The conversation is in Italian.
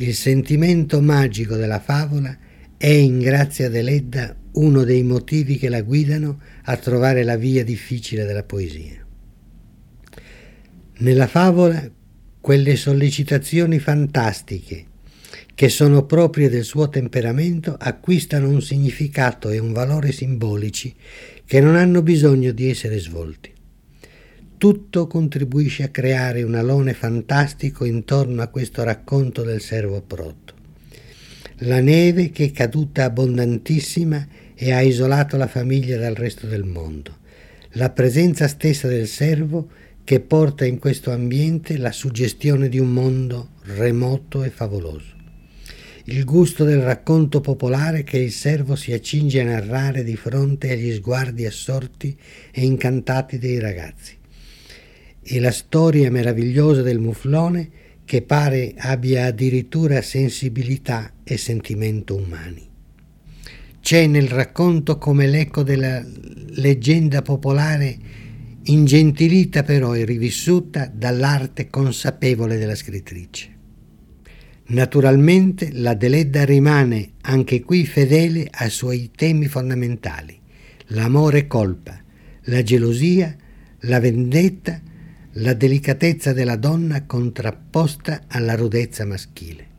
Il sentimento magico della favola è in Grazia Deledda uno dei motivi che la guidano a trovare la via difficile della poesia. Nella favola quelle sollecitazioni fantastiche che sono proprie del suo temperamento acquistano un significato e un valore simbolici che non hanno bisogno di essere svolti. Tutto contribuisce a creare un alone fantastico intorno a questo racconto del servo proto. La neve che è caduta abbondantissima e ha isolato la famiglia dal resto del mondo. La presenza stessa del servo che porta in questo ambiente la suggestione di un mondo remoto e favoloso il gusto del racconto popolare che il servo si accinge a narrare di fronte agli sguardi assorti e incantati dei ragazzi. E la storia meravigliosa del muflone che pare abbia addirittura sensibilità e sentimento umani. C'è nel racconto come l'eco della leggenda popolare ingentilita però e rivissuta dall'arte consapevole della scrittrice. Naturalmente la Deledda rimane anche qui fedele ai suoi temi fondamentali, l'amore colpa, la gelosia, la vendetta, la delicatezza della donna contrapposta alla rudezza maschile.